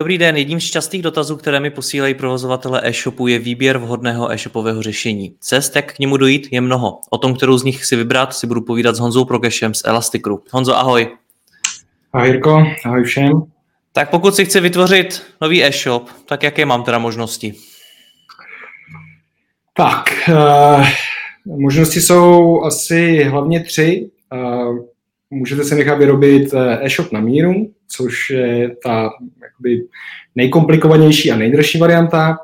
Dobrý den, jedním z častých dotazů, které mi posílají provozovatele e-shopu, je výběr vhodného e-shopového řešení. Cest, jak k němu dojít, je mnoho. O tom, kterou z nich si vybrat, si budu povídat s Honzou Prokešem z Elastic Group. Honzo, ahoj. Ahoj Jirko, ahoj všem. Tak pokud si chci vytvořit nový e-shop, tak jaké mám teda možnosti? Tak, uh, možnosti jsou asi hlavně tři. Uh, můžete si nechat vyrobit eh, e-shop na míru, což je ta jakoby, nejkomplikovanější a nejdražší varianta.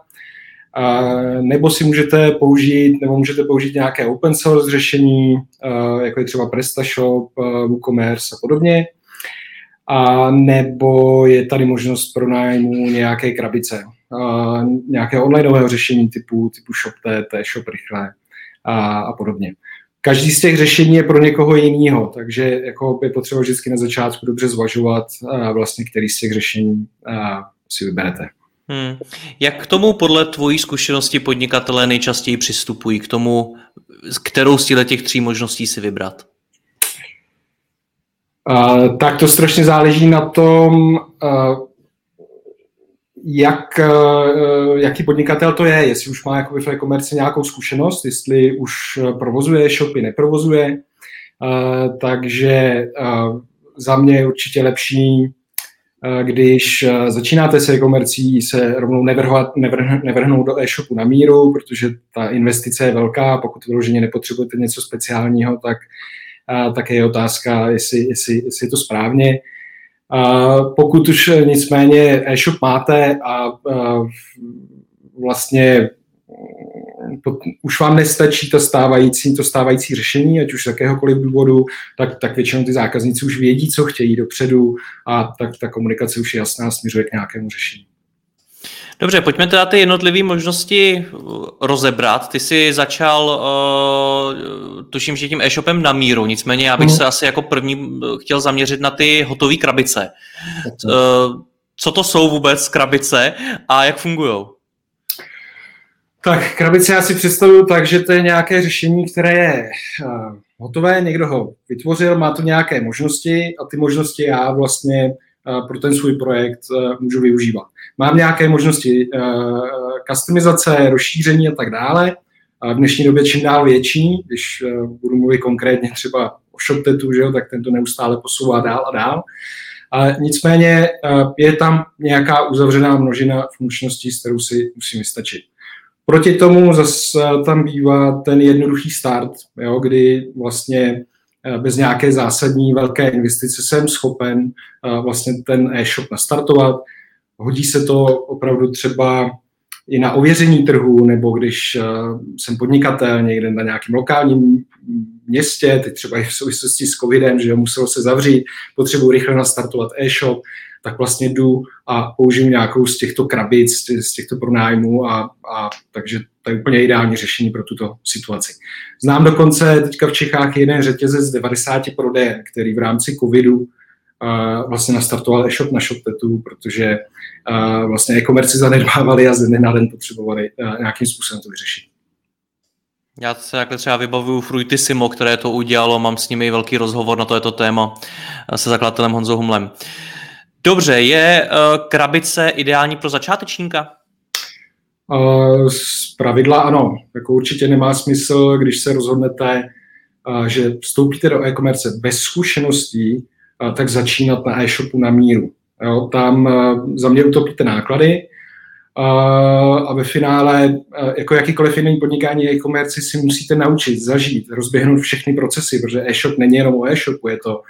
Nebo si můžete použít, nebo můžete použít nějaké open source řešení, uh, jako je třeba PrestaShop, uh, WooCommerce a podobně a nebo je tady možnost pronájmu nějaké krabice, a nějaké onlineového řešení typu, typu ShopTet, Shop Rychle a, a podobně. Každý z těch řešení je pro někoho jiného, takže jako je potřeba vždycky na začátku dobře zvažovat, a vlastně, který z těch řešení a, si vyberete. Hmm. Jak k tomu podle tvojí zkušenosti podnikatelé nejčastěji přistupují? K tomu, kterou z těch tří možností si vybrat? Uh, tak to strašně záleží na tom, uh, jak, uh, jaký podnikatel to je, jestli už má v e-commerce nějakou zkušenost, jestli už provozuje shopy, neprovozuje. Uh, takže za mě je určitě lepší, když začínáte se e-commercí, se rovnou nevrhovat, nevrh, nevrhnout do e-shopu na míru, protože ta investice je velká, pokud vyloženě nepotřebujete něco speciálního, tak tak je otázka, jestli, jestli, jestli je to správně. Pokud už nicméně e-shop máte a vlastně už vám nestačí to stávající, to stávající řešení, ať už z jakéhokoliv důvodu, tak, tak většinou ty zákazníci už vědí, co chtějí dopředu a tak ta komunikace už je jasná, směřuje k nějakému řešení. Dobře, pojďme teda ty jednotlivé možnosti uh, rozebrat. Ty jsi začal, uh, tuším, že tím e-shopem na míru, nicméně já bych mm. se asi jako první uh, chtěl zaměřit na ty hotové krabice. Uh, co to jsou vůbec krabice a jak fungují? Tak krabice já si představuju tak, že to je nějaké řešení, které je uh, hotové, někdo ho vytvořil, má to nějaké možnosti a ty možnosti já vlastně pro ten svůj projekt můžu využívat. Mám nějaké možnosti customizace, rozšíření a tak dále. V dnešní době čím dál větší, když budu mluvit konkrétně třeba o ShopTetu, že jo, tak tento neustále posouvá dál a dál. A nicméně je tam nějaká uzavřená množina funkčností, s kterou si musím vystačit. Proti tomu zase tam bývá ten jednoduchý start, jo, kdy vlastně Eh, bez nějaké zásadní velké investice jsem schopen eh, vlastně ten e-shop nastartovat. Hodí se to opravdu třeba i na ověření trhu, nebo když eh, jsem podnikatel někde na nějakém lokálním městě, teď třeba i v souvislosti s covidem, že muselo se zavřít, potřebuji rychle nastartovat e-shop, tak vlastně jdu a použiju nějakou z těchto krabic, z těchto pronájmů a, a takže to je úplně ideální řešení pro tuto situaci. Znám dokonce teďka v Čechách jeden řetězec z 90 prodejen, který v rámci covidu uh, vlastně nastartoval e-shop na ShopTetu, protože uh, vlastně e-komerci zanedbávali a ze dne na den potřebovali uh, nějakým způsobem to vyřešit. Já se takhle třeba vybavuju Fruitissimo, které to udělalo, mám s nimi velký rozhovor na toto téma se zakladatelem Honzou Humlem. Dobře, je uh, krabice ideální pro začátečníka? Z pravidla ano. Jako určitě nemá smysl, když se rozhodnete, že vstoupíte do e-commerce bez zkušeností, tak začínat na e-shopu na míru. Jo, tam za mě utopíte náklady a ve finále, jako jakýkoliv jiný podnikání e-commerce si musíte naučit, zažít, rozběhnout všechny procesy, protože e-shop není jenom o e-shopu, je to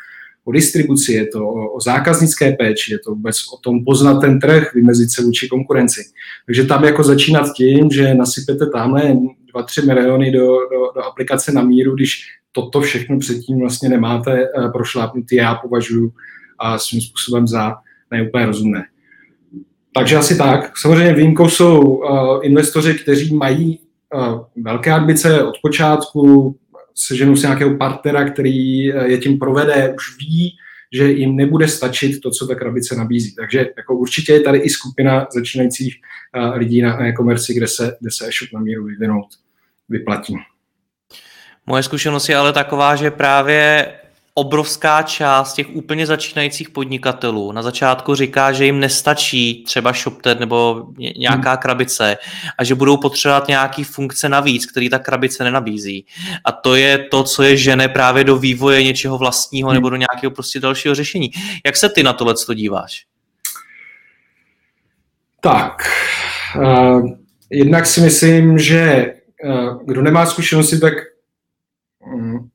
o distribuci, je to o, o zákaznické péči, je to vůbec o tom poznat ten trh, vymezit se vůči konkurenci. Takže tam jako začínat tím, že nasypete tamhle 2-3 miliony do, do, do aplikace na míru, když toto všechno předtím vlastně nemáte uh, prošlápnutý, já považuji a svým způsobem za neúplně rozumné. Takže asi tak. Samozřejmě výjimkou jsou uh, investoři, kteří mají uh, velké ambice od počátku, seženou si nějakého partnera, který uh, je tím provede, už ví, že jim nebude stačit to, co ta krabice nabízí. Takže jako určitě je tady i skupina začínajících uh, lidí na e-commerce, kde se, kde se e-shop na míru vyvinout vyplatí. Moje zkušenost je ale taková, že právě obrovská část těch úplně začínajících podnikatelů na začátku říká, že jim nestačí třeba ShopTed nebo nějaká hmm. krabice a že budou potřebovat nějaký funkce navíc, který ta krabice nenabízí. A to je to, co je žene právě do vývoje něčeho vlastního nebo do nějakého prostě dalšího řešení. Jak se ty na tohle díváš? Tak, uh, jednak si myslím, že uh, kdo nemá zkušenosti, tak um,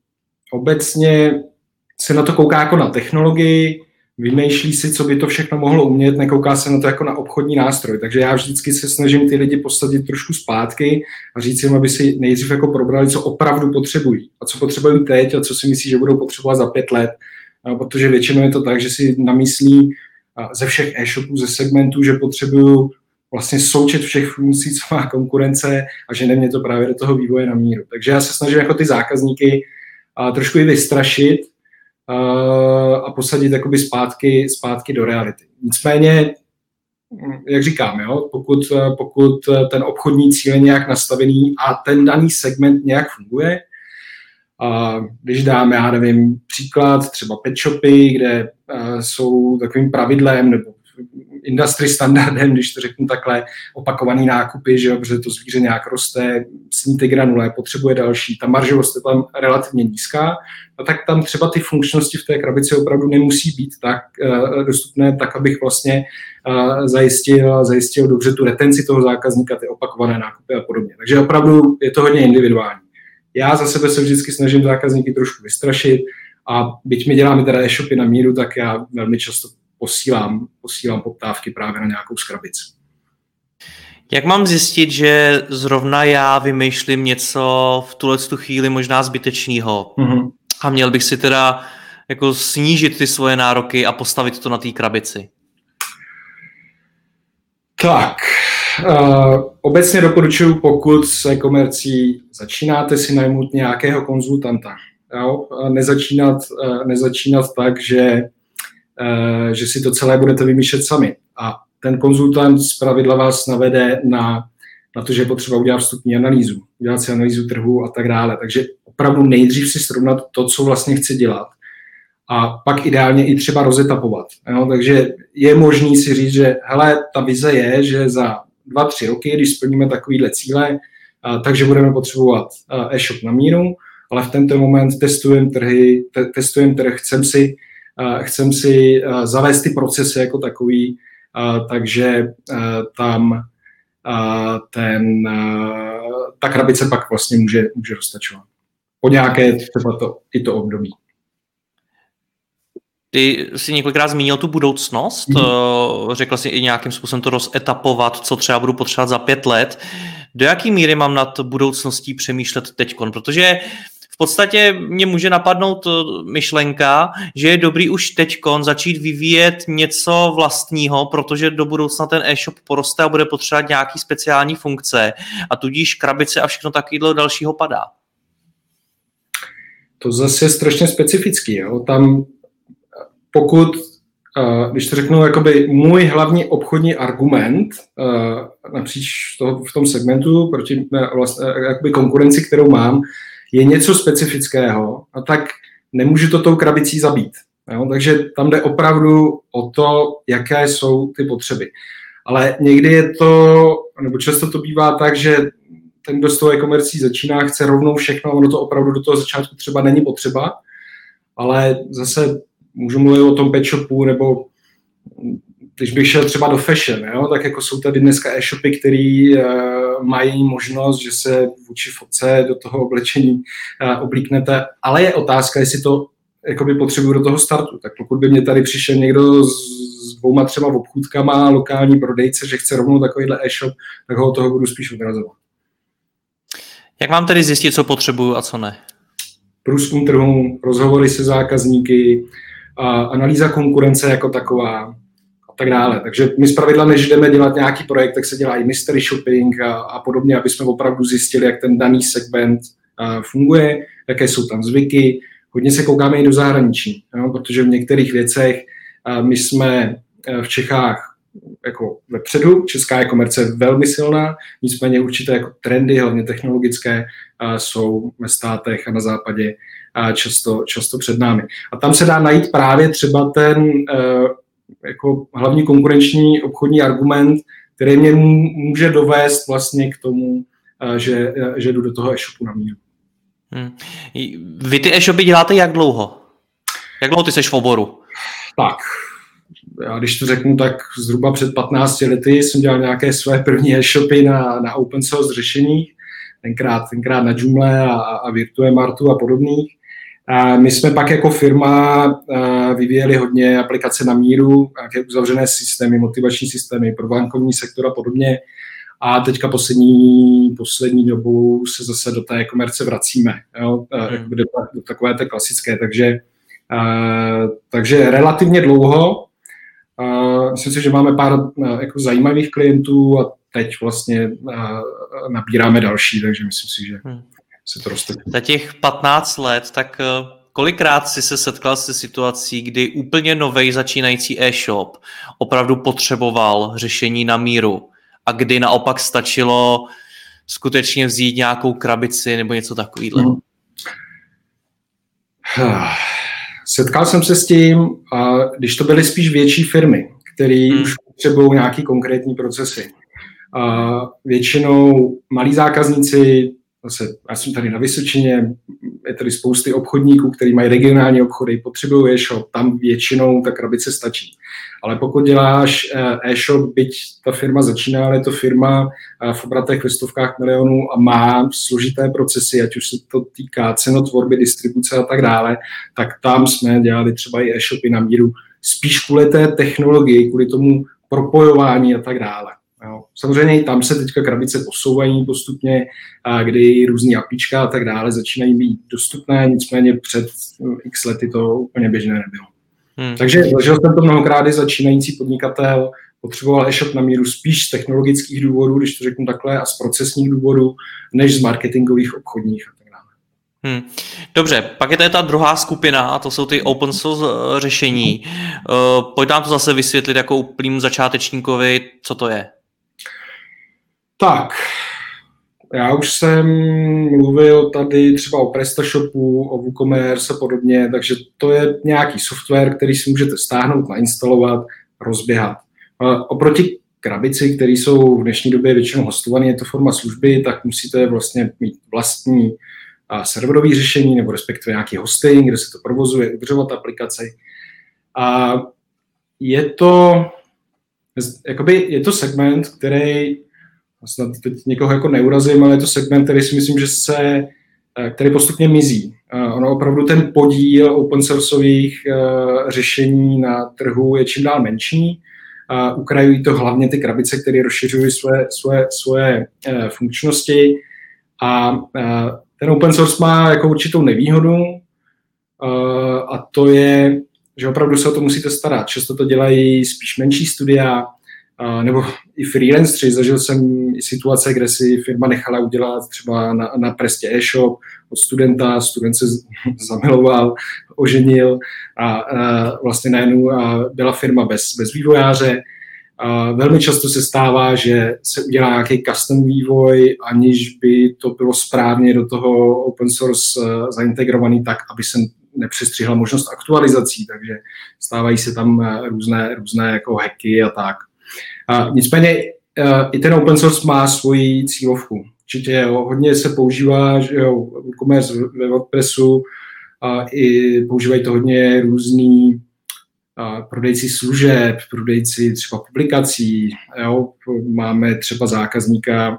obecně se na to kouká jako na technologii, vymýšlí si, co by to všechno mohlo umět, nekouká se na to jako na obchodní nástroj. Takže já vždycky se snažím ty lidi posadit trošku zpátky a říct jim, aby si nejdřív jako probrali, co opravdu potřebují a co potřebují teď a co si myslí, že budou potřebovat za pět let. A protože většinou je to tak, že si namyslí ze všech e-shopů, ze segmentů, že potřebují vlastně součet všech funkcí, co má konkurence a že nemě to právě do toho vývoje na míru. Takže já se snažím jako ty zákazníky trošku i vystrašit, a posadit jakoby zpátky, zpátky do reality. Nicméně, jak říkám, jo, pokud, pokud ten obchodní cíl je nějak nastavený a ten daný segment nějak funguje, a když dáme, já nevím, příklad, třeba pet shopy, kde jsou takovým pravidlem nebo industry standardem, když to řeknu takhle, opakovaný nákupy, že jo, protože to zvíře nějak roste, sní ty granule, potřebuje další, ta maržovost je tam relativně nízká, a tak tam třeba ty funkčnosti v té krabici opravdu nemusí být tak uh, dostupné, tak abych vlastně uh, zajistil, zajistil dobře tu retenci toho zákazníka, ty opakované nákupy a podobně. Takže opravdu je to hodně individuální. Já za sebe se vždycky snažím zákazníky trošku vystrašit a byť mi děláme teda e-shopy na míru, tak já velmi často posílám, posílám poptávky právě na nějakou skrabici. Jak mám zjistit, že zrovna já vymýšlím něco v tuhle tu chvíli možná zbytečného mm-hmm. a měl bych si teda jako snížit ty svoje nároky a postavit to na té krabici? Tak, uh, obecně doporučuji, pokud se komercí začínáte si najmout nějakého konzultanta. Jo? Nezačínat, uh, nezačínat tak, že Eh, že si to celé budete vymýšlet sami. A ten konzultant z pravidla vás navede na, na to, že je potřeba udělat vstupní analýzu, udělat si analýzu trhu a tak dále. Takže opravdu nejdřív si srovnat to, co vlastně chci dělat a pak ideálně i třeba rozetapovat. Jo? Takže je možný si říct, že hele, ta vize je, že za dva, tři roky, když splníme takovýhle cíle, takže budeme potřebovat e-shop na míru, ale v tento moment testujeme trhy, te, testujeme trh, chcem si chcem si zavést ty procesy jako takový, takže tam ten, ta krabice pak vlastně může, může roztačovat. Po nějaké třeba to, i to období. Ty jsi několikrát zmínil tu budoucnost, mm. řekl jsi i nějakým způsobem to rozetapovat, co třeba budu potřebovat za pět let. Do jaký míry mám nad budoucností přemýšlet teď? Protože v podstatě mě může napadnout eh, myšlenka, že je dobrý už teď začít vyvíjet něco vlastního, protože do budoucna ten e-shop poroste a bude potřebovat nějaký speciální funkce a tudíž krabice a všechno takového dalšího padá. To zase je strašně specifický. Jo? Tam pokud, eh, když to řeknu, jakoby můj hlavní obchodní argument eh, napříč toho, v tom segmentu proti vlastně, jakoby konkurenci, kterou mám, je něco specifického, a tak nemůžu to tou krabicí zabít. Jo? Takže tam jde opravdu o to, jaké jsou ty potřeby. Ale někdy je to, nebo často to bývá tak, že ten, kdo s tou e-komercí začíná, chce rovnou všechno, ono to opravdu do toho začátku třeba není potřeba, ale zase můžu mluvit o tom pet shopu, nebo když bych šel třeba do fashion, jo, tak jako jsou tady dneska e-shopy, které uh, mají možnost, že se vůči fotce do toho oblečení uh, oblíknete, ale je otázka, jestli to jakoby potřebuju do toho startu. Tak pokud by mě tady přišel někdo s, s dvouma třeba obchůdkama, lokální prodejce, že chce rovnou takovýhle e-shop, tak ho toho budu spíš odrazovat. Jak mám tedy zjistit, co potřebuju a co ne? Průzkum trhu, rozhovory se zákazníky, a analýza konkurence jako taková a tak dále. Takže my zpravidla, než jdeme dělat nějaký projekt, tak se dělá i mystery shopping a, a podobně, aby jsme opravdu zjistili, jak ten daný segment funguje, jaké jsou tam zvyky. Hodně se koukáme i do zahraničí, jo, protože v některých věcech my jsme v Čechách jako vepředu. Česká e-commerce je velmi silná, nicméně určité jako trendy, hlavně technologické, jsou ve státech a na západě často, často před námi. A tam se dá najít právě třeba ten e, jako hlavní konkurenční obchodní argument, který mě může dovést vlastně k tomu, že, že jdu do toho e-shopu na míru. Hmm. Vy ty e-shopy děláte jak dlouho? Jak dlouho ty seš v oboru? Tak, já když to řeknu, tak zhruba před 15 lety jsem dělal nějaké své první e-shopy na, na open source řešeních, tenkrát, tenkrát na Joomla a, a Virtue Martu a podobných. A my jsme pak jako firma vyvíjeli hodně aplikace na míru, nějaké uzavřené systémy, motivační systémy pro bankovní sektor a podobně. A teďka poslední, poslední dobou se zase do té komerce vracíme, jo? Hmm. Do, do takové té klasické. Takže, takže relativně dlouho, myslím si, že máme pár jako zajímavých klientů a teď vlastně nabíráme další, takže myslím si, že hmm. Se to roste. Za těch 15 let, tak e, kolikrát jsi se setkal se situací, kdy úplně nový začínající e-shop opravdu potřeboval řešení na míru a kdy naopak stačilo skutečně vzít nějakou krabici nebo něco takového? Hmm. Setkal jsem se s tím, když to byly spíš větší firmy, které hmm. už potřebují nějaký konkrétní procesy. A většinou malí zákazníci, zase já jsem tady na Vysočině, je tady spousty obchodníků, kteří mají regionální obchody, potřebují e-shop, tam většinou ta krabice stačí. Ale pokud děláš eh, e-shop, byť ta firma začíná, ale je to firma eh, v obratech ve stovkách milionů a má složité procesy, ať už se to týká cenotvorby, distribuce a tak dále, tak tam jsme dělali třeba i e-shopy na míru spíš kvůli té technologii, kvůli tomu propojování a tak dále. Jo. Samozřejmě i tam se teďka krabice posouvají postupně, a kdy různý apíčka a tak dále začínají být dostupné, nicméně před x lety to úplně běžné nebylo. Hmm. Takže zažil jsem to mnohokrát i začínající podnikatel, potřeboval e-shop na míru spíš z technologických důvodů, když to řeknu takhle, a z procesních důvodů, než z marketingových, obchodních a tak dále. Hmm. Dobře, pak je to ta druhá skupina a to jsou ty open source eh, řešení. Uh, pojď nám to zase vysvětlit jako úplným začátečníkovi, co to je. Tak, já už jsem mluvil tady třeba o PrestaShopu, o WooCommerce a podobně, takže to je nějaký software, který si můžete stáhnout, nainstalovat, rozběhat. Oproti krabici, které jsou v dnešní době většinou hostované, je to forma služby, tak musíte vlastně mít vlastní serverový řešení nebo respektive nějaký hosting, kde se to provozuje, udržovat aplikaci. A je to, jakoby, je to segment, který snad teď někoho jako neurazím, ale je to segment, který si myslím, že se, eh, který postupně mizí. Ono opravdu ten podíl open sourceových eh, řešení na trhu je čím dál menší. Ukrajují to hlavně ty krabice, které rozšiřují svoje, svoje, svoje eh, funkčnosti a ten open source má jako určitou nevýhodu a to je, že opravdu se o to musíte starat. Často to dělají spíš menší studia, nebo i freelanceri. Zažil jsem i situace, kde si firma nechala udělat třeba na, na prestě e-shop od studenta, student se zamiloval, oženil a, a vlastně najednou byla firma bez, bez vývojáře. A velmi často se stává, že se udělá nějaký custom vývoj, aniž by to bylo správně do toho open source e, zaintegrovaný tak, aby se nepřestřihla možnost aktualizací, takže stávají se tam e, různé, různé jako hacky a tak. A nicméně uh, i ten open source má svoji cílovku. Určitě jo, hodně se používá, že jo, WooCommerce ve WordPressu a i používají to hodně různý a prodejci služeb, prodejci třeba publikací. Jo. Máme třeba zákazníka,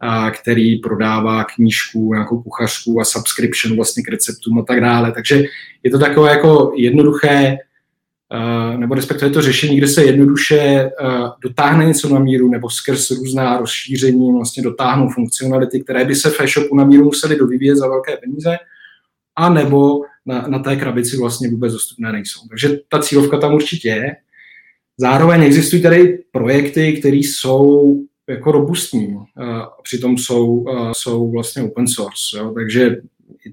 a který prodává knížku, nějakou kuchařku a subscription vlastně k receptům a tak dále. Takže je to takové jako jednoduché, nebo respektive to řešení, kde se jednoduše dotáhne něco na míru nebo skrz různá rozšíření vlastně dotáhnou funkcionality, které by se v e-shopu na míru museli dovyvíjet za velké peníze, a nebo na, na té krabici vlastně vůbec dostupné nejsou. Takže ta cílovka tam určitě je. Zároveň existují tady projekty, které jsou jako robustní, a přitom jsou, jsou vlastně open source. Jo? Takže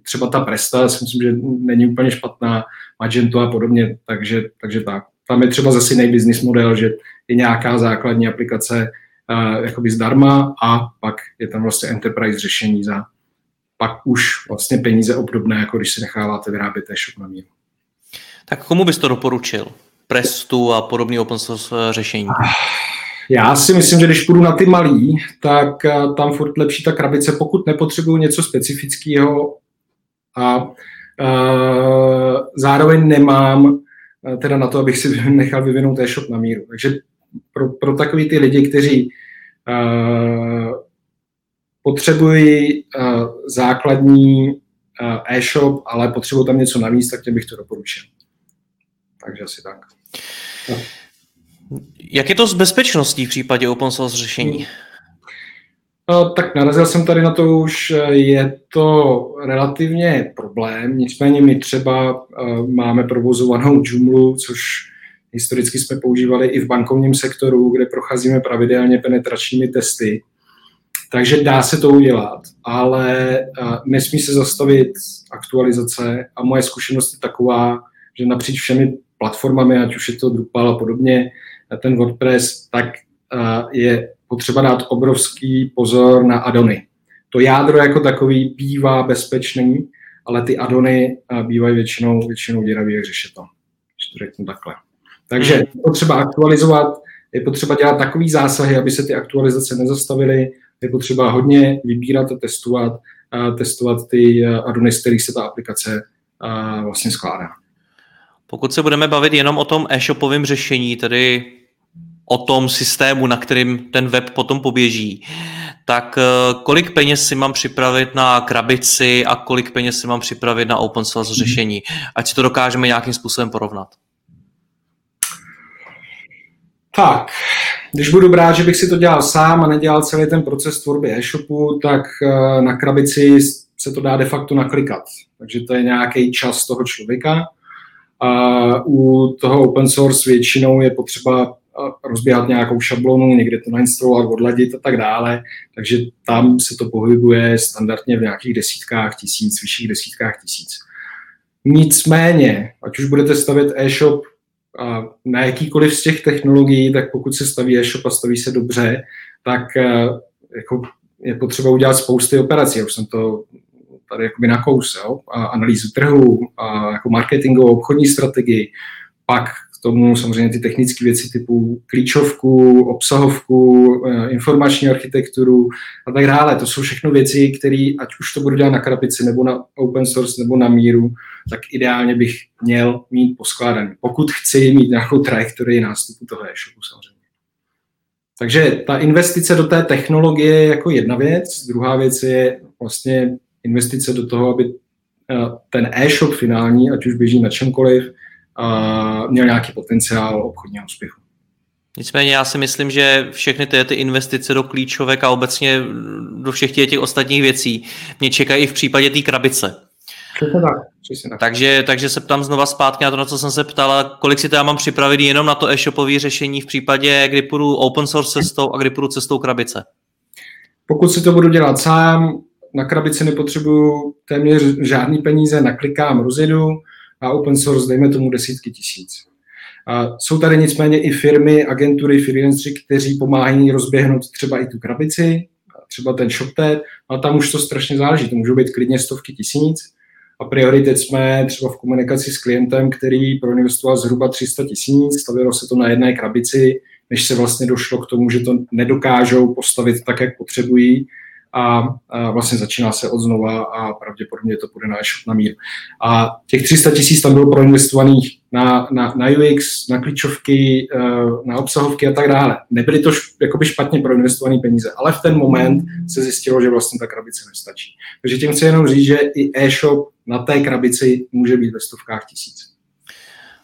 třeba ta Presta, si myslím, že není úplně špatná, Magento a podobně, takže, takže tak. Tam je třeba zase jiný business model, že je nějaká základní aplikace uh, jakoby zdarma a pak je tam vlastně enterprise řešení za pak už vlastně peníze obdobné, jako když si necháváte vyrábět e-shop na míru. Tak komu bys to doporučil? Prestu a podobný open source eh, řešení? Já si myslím, že když půjdu na ty malý, tak eh, tam furt lepší ta krabice, pokud nepotřebuju něco specifického a uh, zároveň nemám teda na to, abych si nechal vyvinout e-shop na míru. Takže pro, pro takový ty lidi, kteří uh, potřebují uh, základní uh, e-shop, ale potřebují tam něco navíc, tak tě bych to doporučil. Takže asi tak. No. Jak je to s bezpečností v případě open source řešení? No, tak narazil jsem tady na to už, je to relativně problém, nicméně my třeba uh, máme provozovanou Joomla, což historicky jsme používali i v bankovním sektoru, kde procházíme pravidelně penetračními testy. Takže dá se to udělat, ale uh, nesmí se zastavit aktualizace a moje zkušenost je taková, že napříč všemi platformami, ať už je to Drupal a podobně, ten WordPress, tak je potřeba dát obrovský pozor na adony. To jádro jako takový bývá bezpečný, ale ty adony bývají většinou, většinou děravý, jak řešit to, když to řeknu takhle. Takže hmm. je potřeba aktualizovat, je potřeba dělat takový zásahy, aby se ty aktualizace nezastavily, je potřeba hodně vybírat a testovat, a testovat ty adony, z kterých se ta aplikace vlastně skládá. Pokud se budeme bavit jenom o tom e-shopovém řešení, tedy o tom systému, na kterým ten web potom poběží, tak eh, kolik peněz si mám připravit na krabici a kolik peněz si mám připravit na open source řešení, ať si to dokážeme nějakým způsobem porovnat. Tak, když budu brát, že bych si to dělal sám a nedělal celý ten proces tvorby e-shopu, tak eh, na krabici se to dá de facto naklikat. Takže to je nějaký čas toho člověka. A u toho open source většinou je potřeba rozběhat nějakou šablonu, někde to nainstalovat, odladit a tak dále. Takže tam se to pohybuje standardně v nějakých desítkách tisíc, vyšších desítkách tisíc. Nicméně, ať už budete stavět e-shop na jakýkoliv z těch technologií, tak pokud se staví e-shop a staví se dobře, tak e, jako je potřeba udělat spousty operací. Já už jsem to tady jakoby na kous, jo? A analýzu trhu, a jako marketingovou, obchodní strategii, pak tomu samozřejmě ty technické věci typu klíčovku, obsahovku, eh, informační architekturu a tak dále. To jsou všechno věci, které, ať už to budu dělat na krabici, nebo na open source, nebo na míru, tak ideálně bych měl mít poskládaný. Pokud chci mít nějakou trajektorii nástupu toho e-shopu samozřejmě. Takže ta investice do té technologie je jako jedna věc. Druhá věc je vlastně investice do toho, aby eh, ten e-shop finální, ať už běží na čemkoliv, měl nějaký potenciál obchodního úspěchu. Nicméně já si myslím, že všechny ty, ty investice do klíčovek a obecně do všech těch, těch ostatních věcí mě čekají i v případě té krabice. tak, Takže, takže se ptám znova zpátky na to, na co jsem se ptal, kolik si já mám připravit jenom na to e-shopové řešení v případě, kdy půjdu open source cestou a kdy půjdu cestou krabice. Pokud si to budu dělat sám, na krabici nepotřebuju téměř žádný peníze, naklikám, rozjedu, a open source, dejme tomu desítky tisíc. A jsou tady nicméně i firmy, agentury, freelanceri, kteří pomáhají rozběhnout třeba i tu krabici, třeba ten ShopTed, ale tam už to strašně záleží, to můžou být klidně stovky tisíc. A priori jsme třeba v komunikaci s klientem, který proinvestoval zhruba 300 tisíc, stavilo se to na jedné krabici, než se vlastně došlo k tomu, že to nedokážou postavit tak, jak potřebují a, a vlastně začíná se od znova a pravděpodobně to půjde na e-shop na míru. A těch 300 tisíc tam bylo proinvestovaných na, na, na UX, na klíčovky, eh, na obsahovky a tak dále. Nebyly to jakoby špatně proinvestované peníze, ale v ten moment se zjistilo, že vlastně ta krabice nestačí. Takže tím chci jenom říct, že i e-shop na té krabici může být ve stovkách tisíc.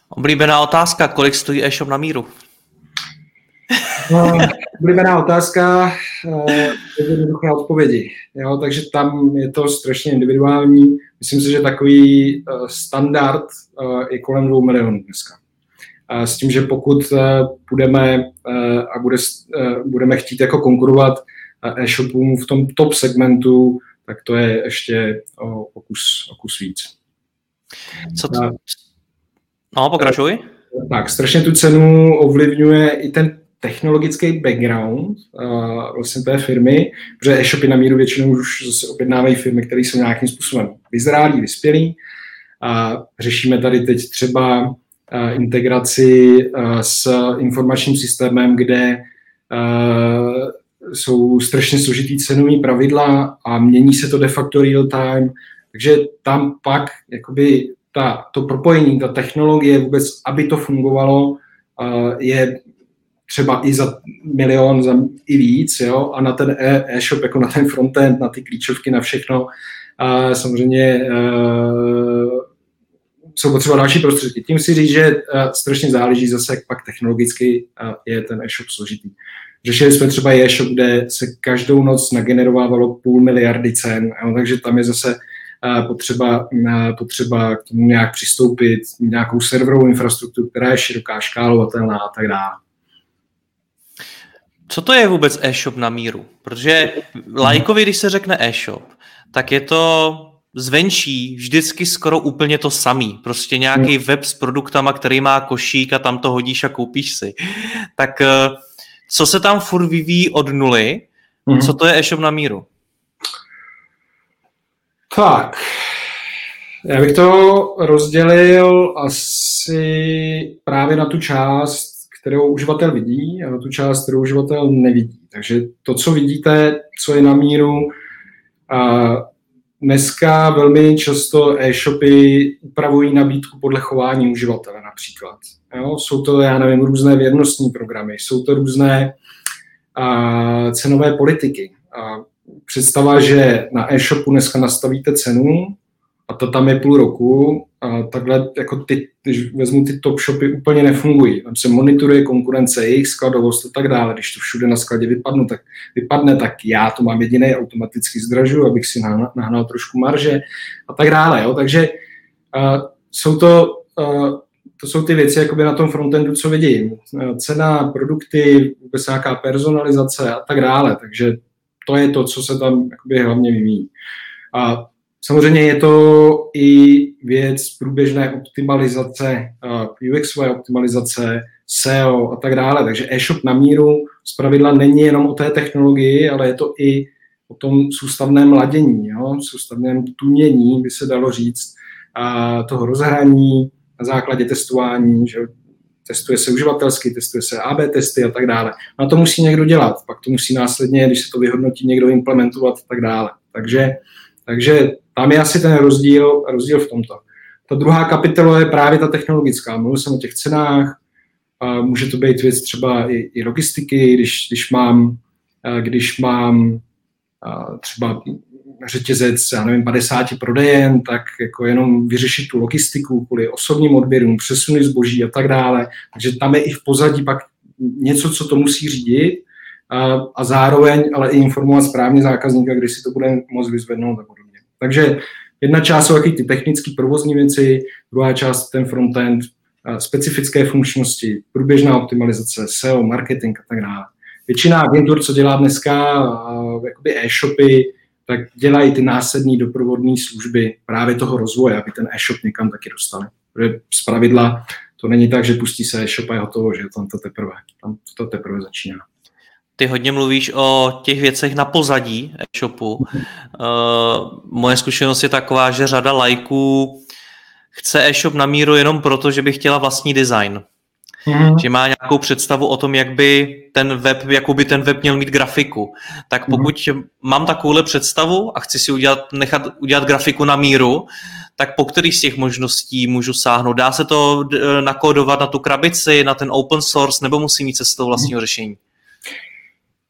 Oblíbená otázka, kolik stojí e-shop na míru? No, oblíbená otázka, eh, jednoduché odpovědi. Jo, takže tam je to strašně individuální. Myslím si, že takový eh, standard je kolem 2 milionů dneska. S tím, že pokud budeme a bude, budeme chtít jako konkurovat e-shopům v tom top segmentu, tak to je ještě o, kus, o kus víc. Co to? No, pokračuj. Tak, strašně tu cenu ovlivňuje i ten technologický background uh, vlastně té firmy, protože e-shopy na míru většinou už zase objednávají firmy, které jsou nějakým způsobem vyzrálí, vyspělí. A řešíme tady teď třeba uh, integraci uh, s informačním systémem, kde uh, jsou strašně složitý cenový pravidla a mění se to de facto real time, takže tam pak jakoby ta, to propojení, ta technologie vůbec, aby to fungovalo, uh, je třeba i za milion, za i víc, jo, a na ten e- e-shop, jako na ten frontend, na ty klíčovky, na všechno, a samozřejmě uh, jsou potřeba další prostředky. Tím si říct, že uh, strašně záleží zase, jak pak technologicky uh, je ten e-shop složitý. Řešili jsme třeba e-shop, kde se každou noc nagenerovávalo půl miliardy cen, jo, takže tam je zase potřeba, potřeba k tomu nějak přistoupit, nějakou serverovou infrastrukturu, která je široká, škálovatelná a tak dále. Co to je vůbec e-shop na míru? Protože lajkovi, když se řekne e-shop, tak je to zvenčí vždycky skoro úplně to samý. Prostě nějaký web s produktama, který má košík a tam to hodíš a koupíš si. Tak eh, co se tam furt vyvíjí od nuly? Mhm. Co to je e-shop na míru? Tak, já bych to rozdělil asi právě na tu část, kterou uživatel vidí a na tu část, kterou uživatel nevidí. Takže to, co vidíte, co je na míru, a dneska velmi často e-shopy upravují nabídku podle chování uživatele například. Jo? Jsou to, já nevím, různé věrnostní programy, jsou to různé a, cenové politiky. A představa, že na e-shopu dneska nastavíte cenu a to tam je půl roku a takhle jako ty, když vezmu ty top shopy, úplně nefungují. Tam se monitoruje konkurence, jejich skladovost a tak dále. Když to všude na skladě vypadnu, tak vypadne, tak já to mám jediný, automaticky zdražu, abych si nahnal trošku marže a tak dále. Jo. Takže uh, jsou to, uh, to jsou ty věci jakoby na tom frontendu, co vidím. Cena, produkty, vůbec nějaká personalizace a tak dále. Takže to je to, co se tam jakoby hlavně vyvíjí. A samozřejmě je to i věc průběžné optimalizace, UXové optimalizace, SEO a tak dále. Takže e-shop na míru pravidla není jenom o té technologii, ale je to i o tom soustavném ladění, jo? soustavném tunění, by se dalo říct, a toho rozhraní na základě testování, že testuje se uživatelsky, testuje se AB testy a tak dále. Na to musí někdo dělat, pak to musí následně, když se to vyhodnotí, někdo implementovat a tak dále. Takže, takže tam je asi ten rozdíl, rozdíl v tomto. Ta druhá kapitola je právě ta technologická. Mluvil jsem o těch cenách, může to být věc třeba i, i logistiky, když, když mám, když mám třeba řetězec, já nevím, 50 prodejen, tak jako jenom vyřešit tu logistiku kvůli osobním odběrům, přesuny zboží a tak dále. Takže tam je i v pozadí pak něco, co to musí řídit a, a zároveň ale i informovat správně zákazníka, kdy si to bude moct vyzvednout a podobně. Takže jedna část jsou taky ty technické provozní věci, druhá část ten frontend, specifické funkčnosti, průběžná optimalizace, SEO, marketing a tak dále. Většina agentur, co dělá dneska e-shopy, tak dělají ty následní doprovodné služby právě toho rozvoje, aby ten e-shop někam taky dostali. Protože z pravidla to není tak, že pustí se e-shop a je hotovo, že tam to teprve, tam to teprve začíná. Ty hodně mluvíš o těch věcech na pozadí e-shopu. Uh, moje zkušenost je taková, že řada lajků chce e-shop na míru jenom proto, že by chtěla vlastní design. mm. že má nějakou představu o tom, jak by ten web, jakou by ten web měl mít grafiku. Tak mhm. pokud mm. mám takovouhle představu a chci si udělat, nechat udělat grafiku na míru, tak po kterých z těch možností můžu sáhnout? Dá se to nakódovat na tu krabici, na ten open source, nebo musím mít cestou vlastního řešení?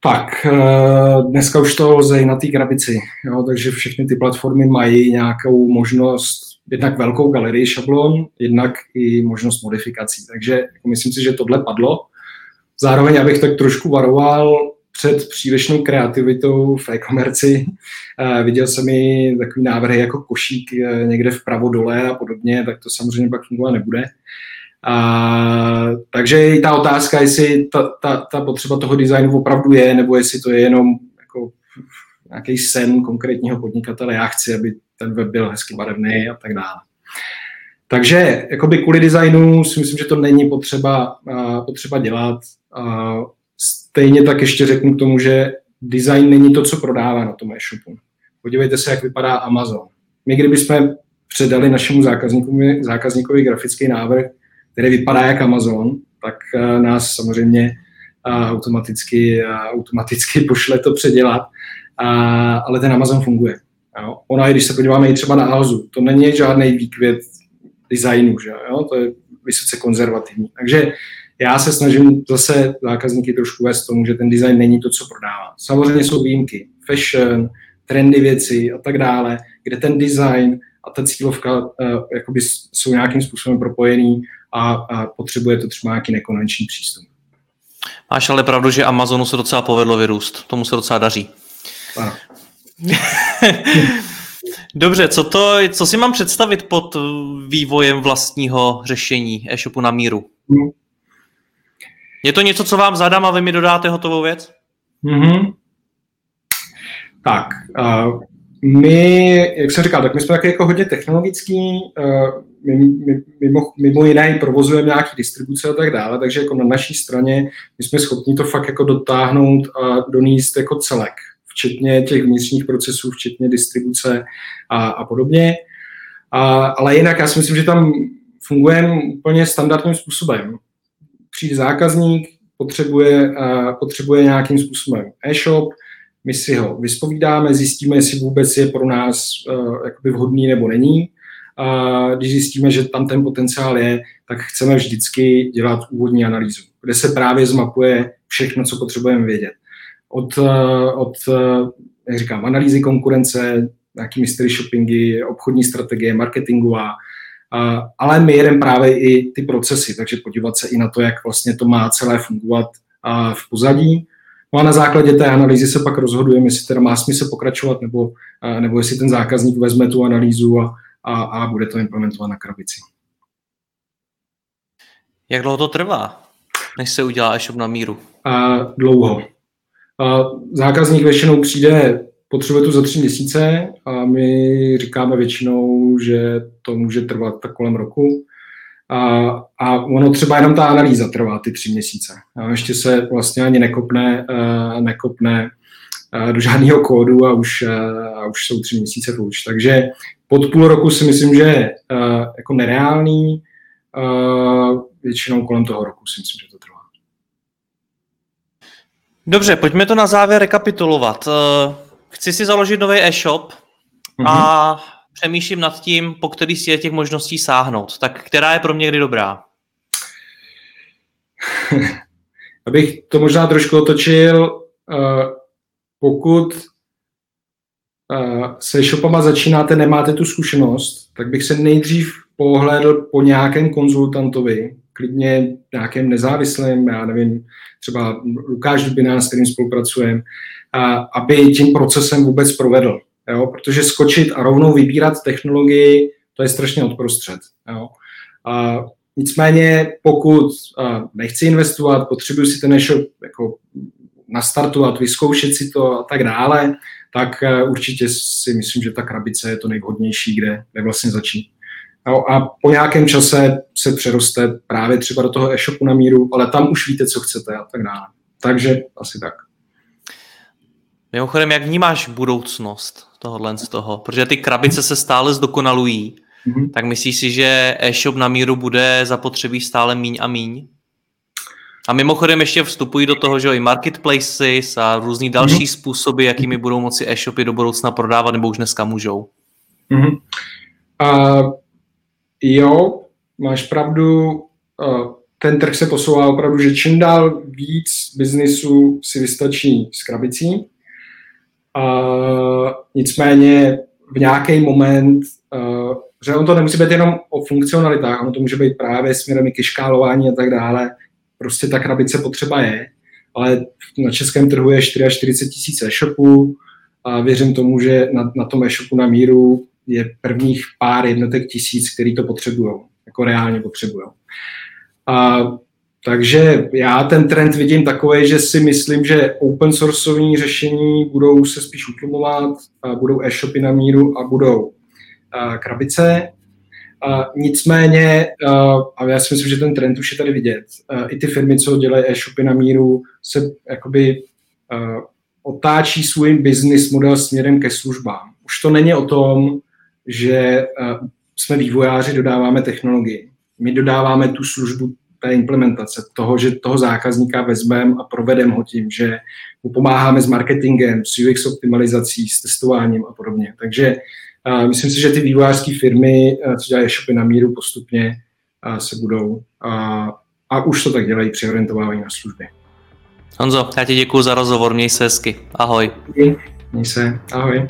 Tak, eh, dneska už to lze i na té krabici, jo, takže všechny ty platformy mají nějakou možnost, jednak velkou galerii šablon, jednak i možnost modifikací. Takže jako myslím si, že tohle padlo. Zároveň, abych tak trošku varoval před přílišnou kreativitou v e-komerci. Eh, viděl jsem i takový návrhy jako košík eh, někde vpravo dole a podobně, tak to samozřejmě pak fungovat nebude. A, takže i ta otázka, jestli ta, ta, ta potřeba toho designu opravdu je, nebo jestli to je jenom jako nějaký sen konkrétního podnikatele, já chci, aby ten web byl hezky barevný a tak dále. Takže jakoby kvůli designu si myslím, že to není potřeba, uh, potřeba dělat. Uh, stejně tak ještě řeknu k tomu, že design není to, co prodává na tom e-shopu. Podívejte se, jak vypadá Amazon. My, kdybychom předali našemu zákazníkovi, zákazníkovi grafický návrh, který vypadá jak Amazon, tak eh, nás samozřejmě eh, automaticky, eh, automaticky pošle to předělat, ale ten Amazon funguje. Ona, když se podíváme i třeba na Alzu, to není žádný výkvět designu, že jo? to je vysoce konzervativní. Takže já se snažím zase zákazníky trošku vést tomu, že ten design není to, co prodává. Samozřejmě jsou výjimky, fashion, trendy věci a tak dále, kde ten design a ta cílovka uh, jsou nějakým způsobem propojený a, a potřebuje to třeba nějaký nekonvenční přístup. Máš ale pravdu, že Amazonu se docela povedlo vyrůst. Tomu se docela daří. Ano. Dobře, co, to, co si mám představit pod vývojem vlastního řešení e-shopu na míru? Hmm. Je to něco, co vám zadám a vy mi dodáte hotovou věc? Mm-hmm. Tak, uh, my, jak jsem říkal, tak my jsme taky jako hodně technologický, uh, my, my, mimo, mimo jiné provozujeme nějaký distribuce a tak dále, takže jako na naší straně my jsme schopni to fakt jako dotáhnout a donést jako celek, včetně těch vnitřních procesů, včetně distribuce a, a podobně. A, ale jinak já si myslím, že tam fungujeme úplně standardním způsobem. Přijde zákazník, potřebuje, uh, potřebuje nějakým způsobem e-shop, my si ho vyspovídáme, zjistíme, jestli vůbec je pro nás uh, jakoby vhodný nebo není a když zjistíme, že tam ten potenciál je, tak chceme vždycky dělat úvodní analýzu, kde se právě zmapuje všechno, co potřebujeme vědět. Od, eh, od eh, jak říkám, analýzy konkurence, nějaký mystery shoppingy, obchodní strategie, marketingová, ale my jedeme právě i ty procesy, takže podívat se i na to, jak vlastně to má celé fungovat v pozadí. No a na základě té analýzy se pak rozhodujeme, jestli teda má smysl pokračovat, nebo, nebo jestli ten zákazník vezme tu analýzu a, a, a bude to implementovat na krabici. Jak dlouho to trvá, než se udělá e-shop na míru? A, dlouho. A, zákazník většinou přijde, potřebuje tu za tři měsíce a my říkáme většinou, že to může trvat tak kolem roku. A, a ono třeba jenom ta analýza trvá ty tři měsíce. A ještě se vlastně ani nekopne, uh, nekopne uh, do žádného kódu a už, uh, a už jsou tři měsíce pryč. Takže pod půl roku si myslím, že je jako nereálný, většinou kolem toho roku si myslím, že to trvá. Dobře, pojďme to na závěr rekapitulovat. Chci si založit nový e-shop mm-hmm. a mhm. Přemýšlím nad tím, po který si je těch možností sáhnout. Tak která je pro mě kdy dobrá? Abych to možná trošku otočil, uh, pokud se shopama začínáte, nemáte tu zkušenost, tak bych se nejdřív pohlédl po nějakém konzultantovi, klidně nějakém nezávislém, já nevím, třeba Lukáš Dubina, s kterým spolupracujeme, aby tím procesem vůbec provedl. Jo? Protože skočit a rovnou vybírat technologii, to je strašně odprostřed. Jo? A nicméně, pokud nechci investovat, potřebuji si ten e-shop jako nastartovat, vyzkoušet si to a tak dále, tak eh, určitě si myslím, že ta krabice je to nejvhodnější, kde, kde vlastně začít. No a po nějakém čase se přeroste právě třeba do toho e-shopu na míru, ale tam už víte, co chcete a tak dále. Takže asi tak. Mimochodem, jak vnímáš budoucnost tohohle z toho? Protože ty krabice se stále zdokonalují, mm-hmm. tak myslíš si, že e-shop na míru bude zapotřebí stále míň a míň? A mimochodem ještě vstupují do toho, že i marketplaces a různý další mm-hmm. způsoby, jakými budou moci e-shopy do budoucna prodávat, nebo už dneska můžou. Mm-hmm. Uh, jo, máš pravdu. Uh, ten trh se posouvá opravdu, že čím dál víc biznisu si vystačí s krabicí. Uh, nicméně v nějaký moment, uh, že on to nemusí být jenom o funkcionalitách, ono to může být právě směrem ke škálování a tak dále. Prostě ta krabice potřeba je, ale na českém trhu je 44 tisíc e-shopů a věřím tomu, že na, na tom e-shopu na míru je prvních pár jednotek tisíc, který to potřebují, jako reálně potřebují. A takže já ten trend vidím takový, že si myslím, že open sourceové řešení budou se spíš utlumovat, budou e-shopy na míru a budou krabice. Nicméně, a já si myslím, že ten trend už je tady vidět, i ty firmy, co dělají e-shopy na míru, se jakoby otáčí svůj business model směrem ke službám. Už to není o tom, že jsme vývojáři, dodáváme technologii. My dodáváme tu službu té implementace, toho, že toho zákazníka vezmeme a provedeme ho tím, že mu pomáháme s marketingem, s UX optimalizací, s testováním a podobně. Takže uh, myslím si, že ty vývojářské firmy, uh, co dělají shopy na míru, postupně uh, se budou uh, a už to tak dělají při orientování na služby. Honzo, já ti děkuji za rozhovor, měj se hezky. Ahoj. Měj se, ahoj.